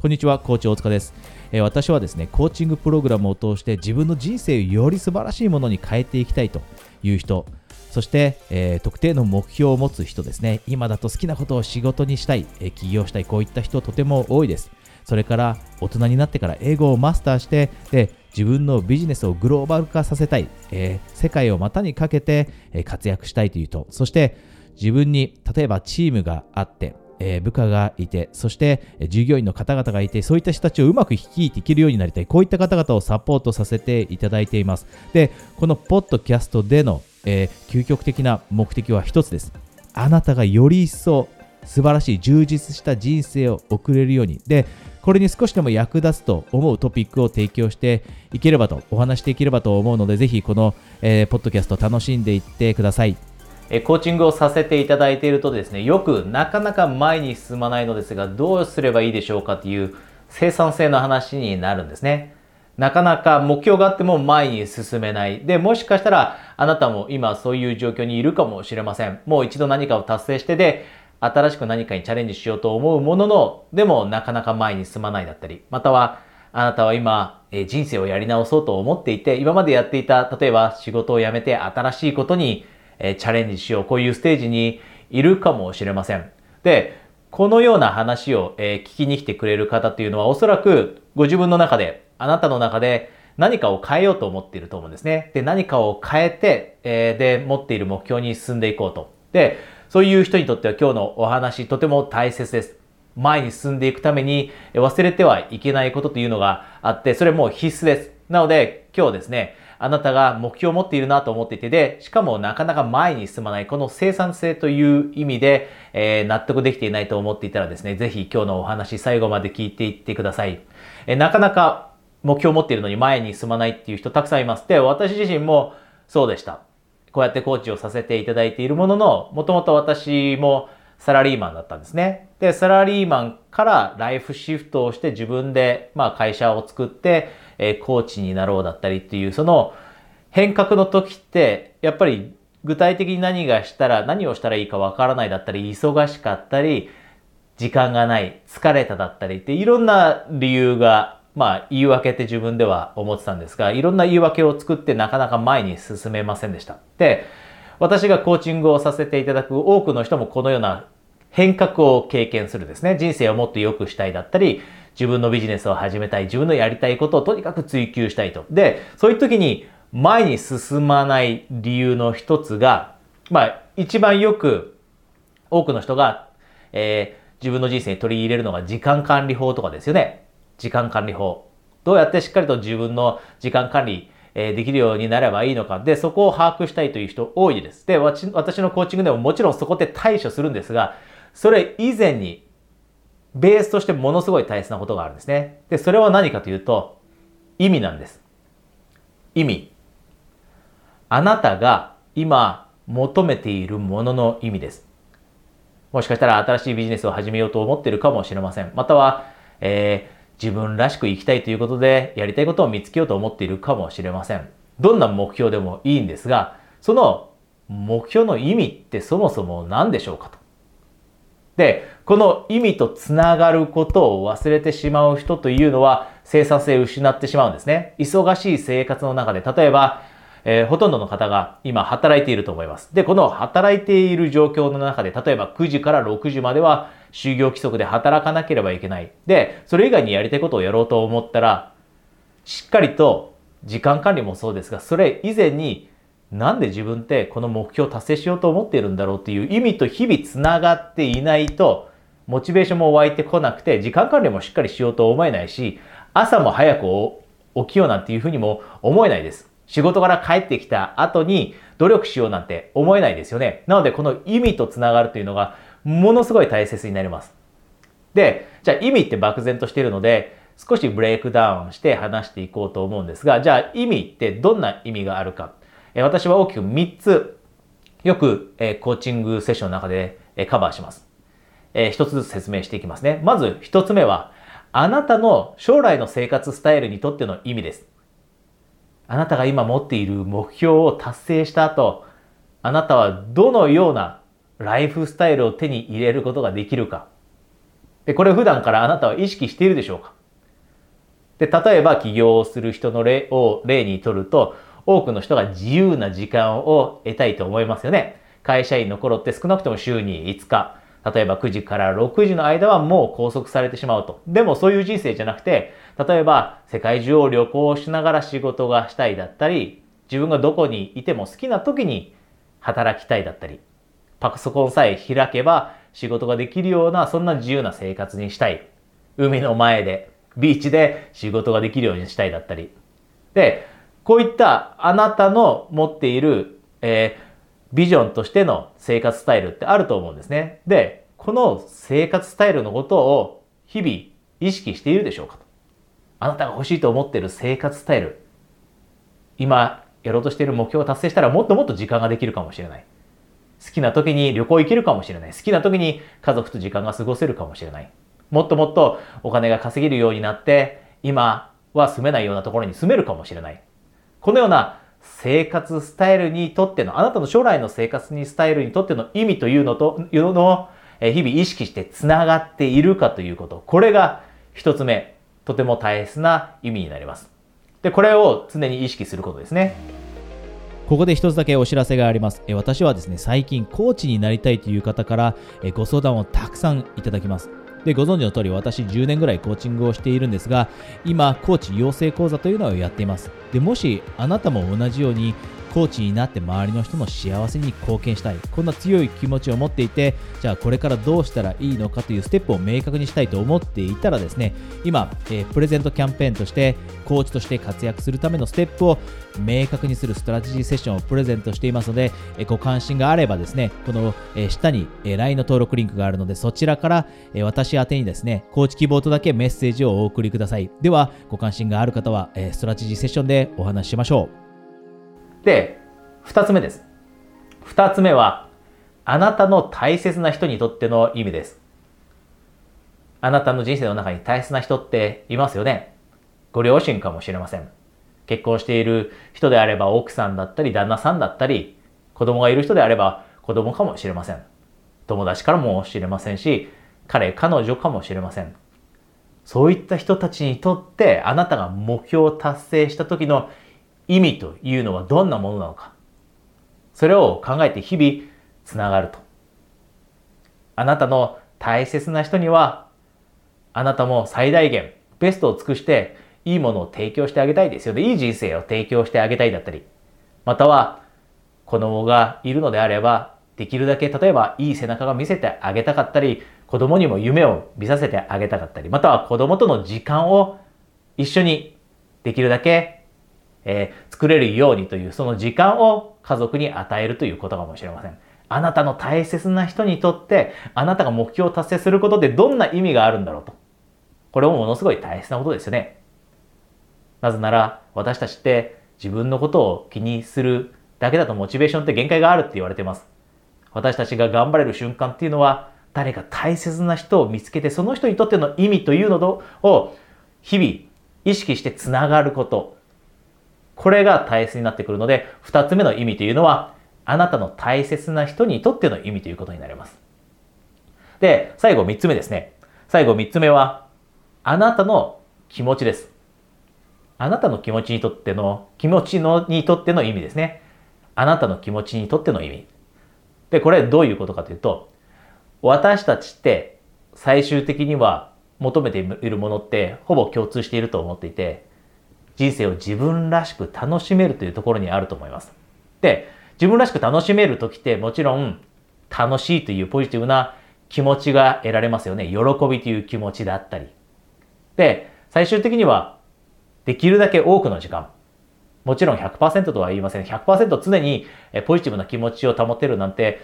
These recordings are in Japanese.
こんにちは、コーチ大塚です。え、私はですね、コーチングプログラムを通して自分の人生をより素晴らしいものに変えていきたいという人、そして、えー、特定の目標を持つ人ですね、今だと好きなことを仕事にしたい、え、起業したい、こういった人とても多いです。それから大人になってから英語をマスターして、で自分のビジネスをグローバル化させたい、えー、世界を股にかけて、え活躍したいという人、そして自分に例えばチームがあって、えー、部下がいて、そして従業員の方々がいて、そういった人たちをうまく率いていけるようになりたい。こういった方々をサポートさせていただいています。で、このポッドキャストでの、えー、究極的な目的は一つです。あなたがより一層素晴らしい充実した人生を送れるように。で、これに少しでも役立つと思うトピックを提供していければと、お話していければと思うので、ぜひこの、えー、ポッドキャスト楽しんでいってください。えコーチングをさせていただいているとですね、よくなかなか前に進まないのですが、どうすればいいでしょうかという生産性の話になるんですね。なかなか目標があっても前に進めない。で、もしかしたらあなたも今そういう状況にいるかもしれません。もう一度何かを達成してで、新しく何かにチャレンジしようと思うものの、でもなかなか前に進まないだったり、またはあなたは今、え人生をやり直そうと思っていて、今までやっていた、例えば仕事を辞めて新しいことにえチャレンジしよう。こういうステージにいるかもしれません。で、このような話を、え聞きに来てくれる方っていうのはおそらくご自分の中で、あなたの中で何かを変えようと思っていると思うんですね。で、何かを変えて、えで、持っている目標に進んでいこうと。で、そういう人にとっては今日のお話とても大切です。前に進んでいくために忘れてはいけないことというのがあって、それも必須です。なので今日ですね、あなたが目標を持っているなと思っていてで、しかもなかなか前に進まない、この生産性という意味で、えー、納得できていないと思っていたらですね、ぜひ今日のお話最後まで聞いていってください。えー、なかなか目標を持っているのに前に進まないっていう人たくさんいます。で、私自身もそうでした。こうやってコーチをさせていただいているものの、もともと私もサラリーマンだったんですね。で、サラリーマンからライフシフトをして自分で、まあ、会社を作って、えー、コーチになろうだったりっていう、その変革の時って、やっぱり具体的に何がしたら、何をしたらいいかわからないだったり、忙しかったり、時間がない、疲れただったりって、いろんな理由が、まあ言い訳って自分では思ってたんですが、いろんな言い訳を作ってなかなか前に進めませんでした。で、私がコーチングをさせていただく多くの人もこのような変革を経験するですね。人生をもっと良くしたいだったり、自分のビジネスを始めたい、自分のやりたいことをとにかく追求したいと。で、そういう時に前に進まない理由の一つが、まあ、一番よく多くの人が、えー、自分の人生に取り入れるのが時間管理法とかですよね。時間管理法。どうやってしっかりと自分の時間管理、えー、できるようになればいいのか。で、そこを把握したいという人多いです。で、私のコーチングでももちろんそこで対処するんですが、それ以前にベースとしてものすごい大切なことがあるんですね。で、それは何かというと、意味なんです。意味。あなたが今求めているものの意味です。もしかしたら新しいビジネスを始めようと思っているかもしれません。または、えー、自分らしく生きたいということでやりたいことを見つけようと思っているかもしれません。どんな目標でもいいんですが、その目標の意味ってそもそも何でしょうかと。で、この意味とつながることを忘れてしまう人というのは生産性を失ってしまうんですね。忙しい生活の中で、例えば、えー、ほとんどの方が今働いていると思います。で、この働いている状況の中で、例えば9時から6時までは就業規則で働かなければいけない。で、それ以外にやりたいことをやろうと思ったら、しっかりと時間管理もそうですが、それ以前になんで自分ってこの目標を達成しようと思っているんだろうっていう意味と日々つながっていないと、モチベーションも湧いてこなくて、時間管理もしっかりしようと思えないし、朝も早く起きようなんていうふうにも思えないです。仕事から帰ってきた後に努力しようなんて思えないですよね。なのでこの意味とつながるというのがものすごい大切になります。で、じゃあ意味って漠然としているので、少しブレイクダウンして話していこうと思うんですが、じゃあ意味ってどんな意味があるか。私は大きく3つよくコーチングセッションの中でカバーします。一つずつ説明していきますね。まず一つ目は、あなたの将来の生活スタイルにとっての意味です。あなたが今持っている目標を達成した後、あなたはどのようなライフスタイルを手に入れることができるか。で、これ普段からあなたは意識しているでしょうかで、例えば起業をする人の例を例にとると、多くの人が自由な時間を得たいと思いますよね。会社員の頃って少なくとも週に5日、例えば9時から6時の間はもう拘束されてしまうと。でもそういう人生じゃなくて、例えば世界中を旅行しながら仕事がしたいだったり、自分がどこにいても好きな時に働きたいだったり、パソコンさえ開けば仕事ができるようなそんな自由な生活にしたい。海の前で、ビーチで仕事ができるようにしたいだったり。で、こういったあなたの持っている、えービジョンとしての生活スタイルってあると思うんですね。で、この生活スタイルのことを日々意識しているでしょうかと。あなたが欲しいと思っている生活スタイル。今やろうとしている目標を達成したらもっともっと時間ができるかもしれない。好きな時に旅行行けるかもしれない。好きな時に家族と時間が過ごせるかもしれない。もっともっとお金が稼げるようになって、今は住めないようなところに住めるかもしれない。このような生活スタイルにとっての、あなたの将来の生活にスタイルにとっての意味というのと、いうのを日々意識してつながっているかということ。これが一つ目、とても大切な意味になります。で、これを常に意識することですね。ここで一つだけお知らせがあります。私はですね、最近コーチになりたいという方からご相談をたくさんいただきます。で、ご存知の通り私10年ぐらいコーチングをしているんですが、今、コーチ養成講座というのをやっています。で、もしあなたも同じようにコーチになって周りの人の幸せに貢献したい。こんな強い気持ちを持っていて、じゃあこれからどうしたらいいのかというステップを明確にしたいと思っていたらですね、今、えー、プレゼントキャンペーンとして、コーチとして活躍するためのステップを明確にするストラテジーセッションをプレゼントしていますので、えー、ご関心があればですね、この、えー、下に、え LINE の登録リンクがあるので、そちらから、え私宛にですね、コーチ希望とだけメッセージをお送りください。では、ご関心がある方は、えストラテジーセッションでお話ししましょう。で、二つ目です。二つ目は、あなたの大切な人にとっての意味です。あなたの人生の中に大切な人っていますよね。ご両親かもしれません。結婚している人であれば奥さんだったり旦那さんだったり、子供がいる人であれば子供かもしれません。友達からもしれませんし、彼、彼女かもしれません。そういった人たちにとってあなたが目標を達成した時の意味というのはどんなものなのか。それを考えて日々つながると。あなたの大切な人には、あなたも最大限ベストを尽くしていいものを提供してあげたいですよね。いい人生を提供してあげたいだったり、または子供がいるのであれば、できるだけ例えばいい背中が見せてあげたかったり、子供にも夢を見させてあげたかったり、または子供との時間を一緒にできるだけえー、作れるようにというその時間を家族に与えるということかもしれません。あなたの大切な人にとってあなたが目標を達成することでどんな意味があるんだろうと。これもものすごい大切なことですよね。なぜなら私たちって自分のことを気にするだけだとモチベーションって限界があるって言われてます。私たちが頑張れる瞬間っていうのは誰か大切な人を見つけてその人にとっての意味というのを日々意識してつながること。これが大切になってくるので、二つ目の意味というのは、あなたの大切な人にとっての意味ということになります。で、最後三つ目ですね。最後三つ目は、あなたの気持ちです。あなたの気持ちにとっての、気持ちのにとっての意味ですね。あなたの気持ちにとっての意味。で、これどういうことかというと、私たちって最終的には求めているものってほぼ共通していると思っていて、人生を自分らしく楽しめるというところにあると思います。で、自分らしく楽しめる時ってもちろん楽しいというポジティブな気持ちが得られますよね。喜びという気持ちだったり。で、最終的にはできるだけ多くの時間。もちろん100%とは言いません。100%常にポジティブな気持ちを保てるなんて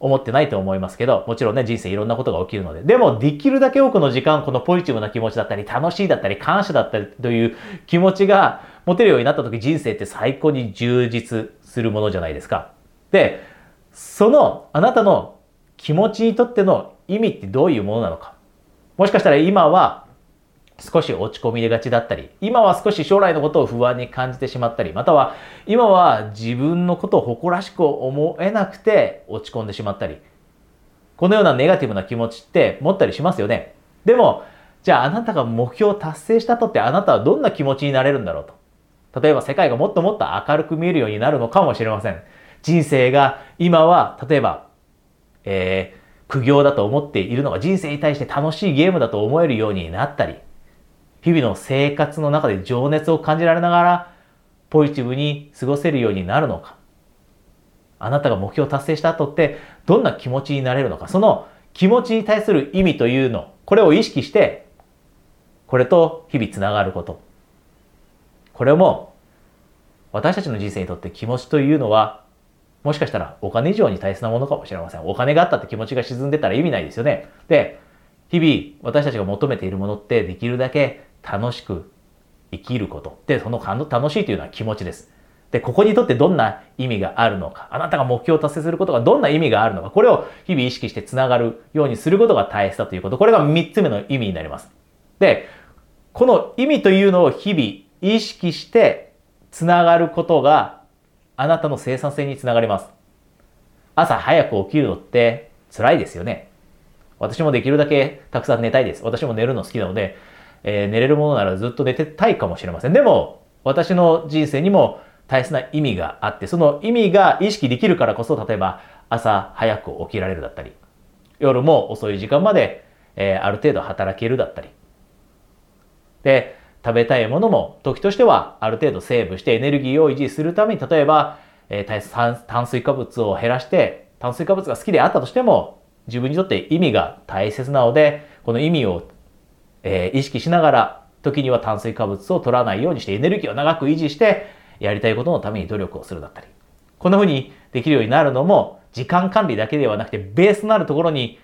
思ってないと思いますけど、もちろんね、人生いろんなことが起きるので。でも、できるだけ多くの時間、このポジティブな気持ちだったり、楽しいだったり、感謝だったりという気持ちが持てるようになった時、人生って最高に充実するものじゃないですか。で、その、あなたの気持ちにとっての意味ってどういうものなのか。もしかしたら今は少し落ち込みがちだったり、今は少し将来のことを不安に感じてしまったり、または今は自分のことを誇らしく思えなくて落ち込んでしまったり、このようなネガティブな気持ちって持ったりしますよね。でも、じゃああなたが目標を達成したとってあなたはどんな気持ちになれるんだろうと。例えば世界がもっともっと明るく見えるようになるのかもしれません。人生が今は例えば、えー、苦行だと思っているのが人生に対して楽しいゲームだと思えるようになったり、日々の生活の中で情熱を感じられながらポジティブに過ごせるようになるのか。あなたが目標を達成した後ってどんな気持ちになれるのか。その気持ちに対する意味というの、これを意識してこれと日々つながること。これも私たちの人生にとって気持ちというのはもしかしたらお金以上に大切なものかもしれません。お金があったって気持ちが沈んでたら意味ないですよね。で、日々私たちが求めているものってできるだけ楽しく生きること。で、その楽しいというのは気持ちです。で、ここにとってどんな意味があるのか、あなたが目標を達成することがどんな意味があるのか、これを日々意識してつながるようにすることが大切だということ。これが3つ目の意味になります。で、この意味というのを日々意識してつながることがあなたの生産性につながります。朝早く起きるのって辛いですよね。私もできるだけたくさん寝たいです。私も寝るの好きなので、えー、寝れるものならずっと寝てたいかもしれません。でも、私の人生にも大切な意味があって、その意味が意識できるからこそ、例えば朝早く起きられるだったり、夜も遅い時間まで、えー、ある程度働けるだったり、で、食べたいものも時としてはある程度セーブしてエネルギーを維持するために、例えば、えー、炭水化物を減らして、炭水化物が好きであったとしても、自分にとって意味が大切なので、この意味を、えー、意識しながら、時には炭水化物を取らないようにしてエネルギーを長く維持して、やりたいことのために努力をするだったり。こんな風にできるようになるのも、時間管理だけではなくて、ベースとなるところに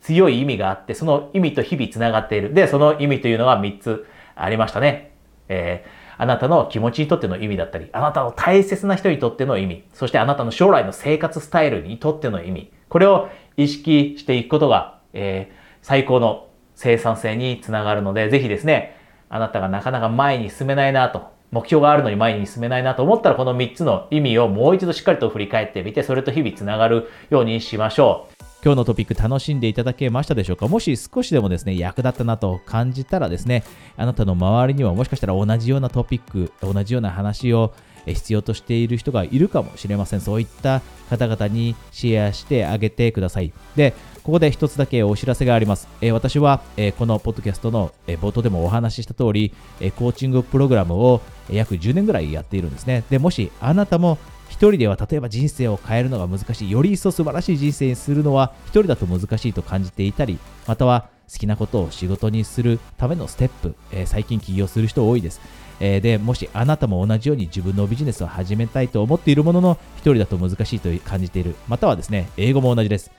強い意味があって、その意味と日々つながっている。で、その意味というのは3つありましたね。えー、あなたの気持ちにとっての意味だったり、あなたの大切な人にとっての意味、そしてあなたの将来の生活スタイルにとっての意味、これを意識していくことが、えー、最高の生産性につながるので、ぜひですね、あなたがなかなか前に進めないなと、目標があるのに前に進めないなと思ったら、この3つの意味をもう一度しっかりと振り返ってみて、それと日々つながるようにしましょう。今日のトピック楽しんでいただけましたでしょうか？もし少しでもですね、役立ったなと感じたらですね、あなたの周りにはもしかしたら同じようなトピック、同じような話を必要としている人がいるかもしれません。そういった方々にシェアしてあげてください。で、ここで一つだけお知らせがあります。え私は、えこのポッドキャストの、え冒頭でもお話しした通り、えコーチングプログラムを約10年ぐらいやっているんですね。で、もしあなたも一人では例えば人生を変えるのが難しい、より一層素晴らしい人生にするのは一人だと難しいと感じていたり、または好きなことを仕事にするためのステップ、えー、最近起業する人多いです。えー、で、もしあなたも同じように自分のビジネスを始めたいと思っているものの、一人だと難しいと感じている。またはですね、英語も同じです。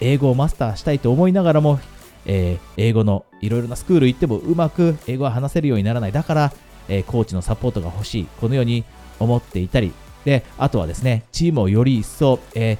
英語をマスターしたいと思いながらも、えー、英語のいろいろなスクール行ってもうまく英語が話せるようにならない。だから、え、コーチのサポートが欲しい。このように思っていたり、で、あとはですね、チームをより一層、えー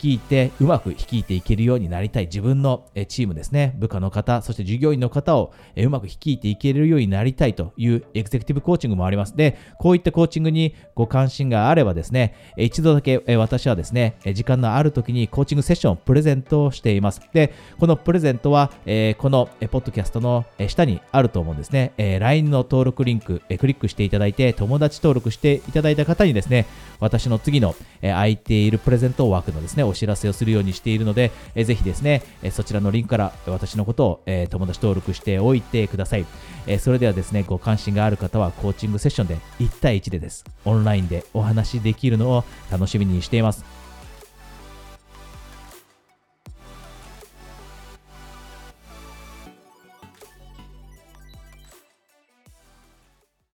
率いて、うまく率いていけるようになりたい自分のチームですね、部下の方、そして従業員の方をうまく率いていけるようになりたいというエグゼクティブコーチングもあります。で、こういったコーチングにご関心があればですね、一度だけ私はですね、時間のある時にコーチングセッションをプレゼントしています。で、このプレゼントは、このポッドキャストの下にあると思うんですね。LINE の登録リンク、クリックしていただいて、友達登録していただいた方にですね、私の次のえ空いているプレゼント枠のですね、お知らせをするようにしているので、えぜひですね、えそちらのリンクから私のことを、え友達登録しておいてください。えそれではですね、ご関心がある方はコーチングセッションで1対1でです。オンラインでお話しできるのを楽しみにしています。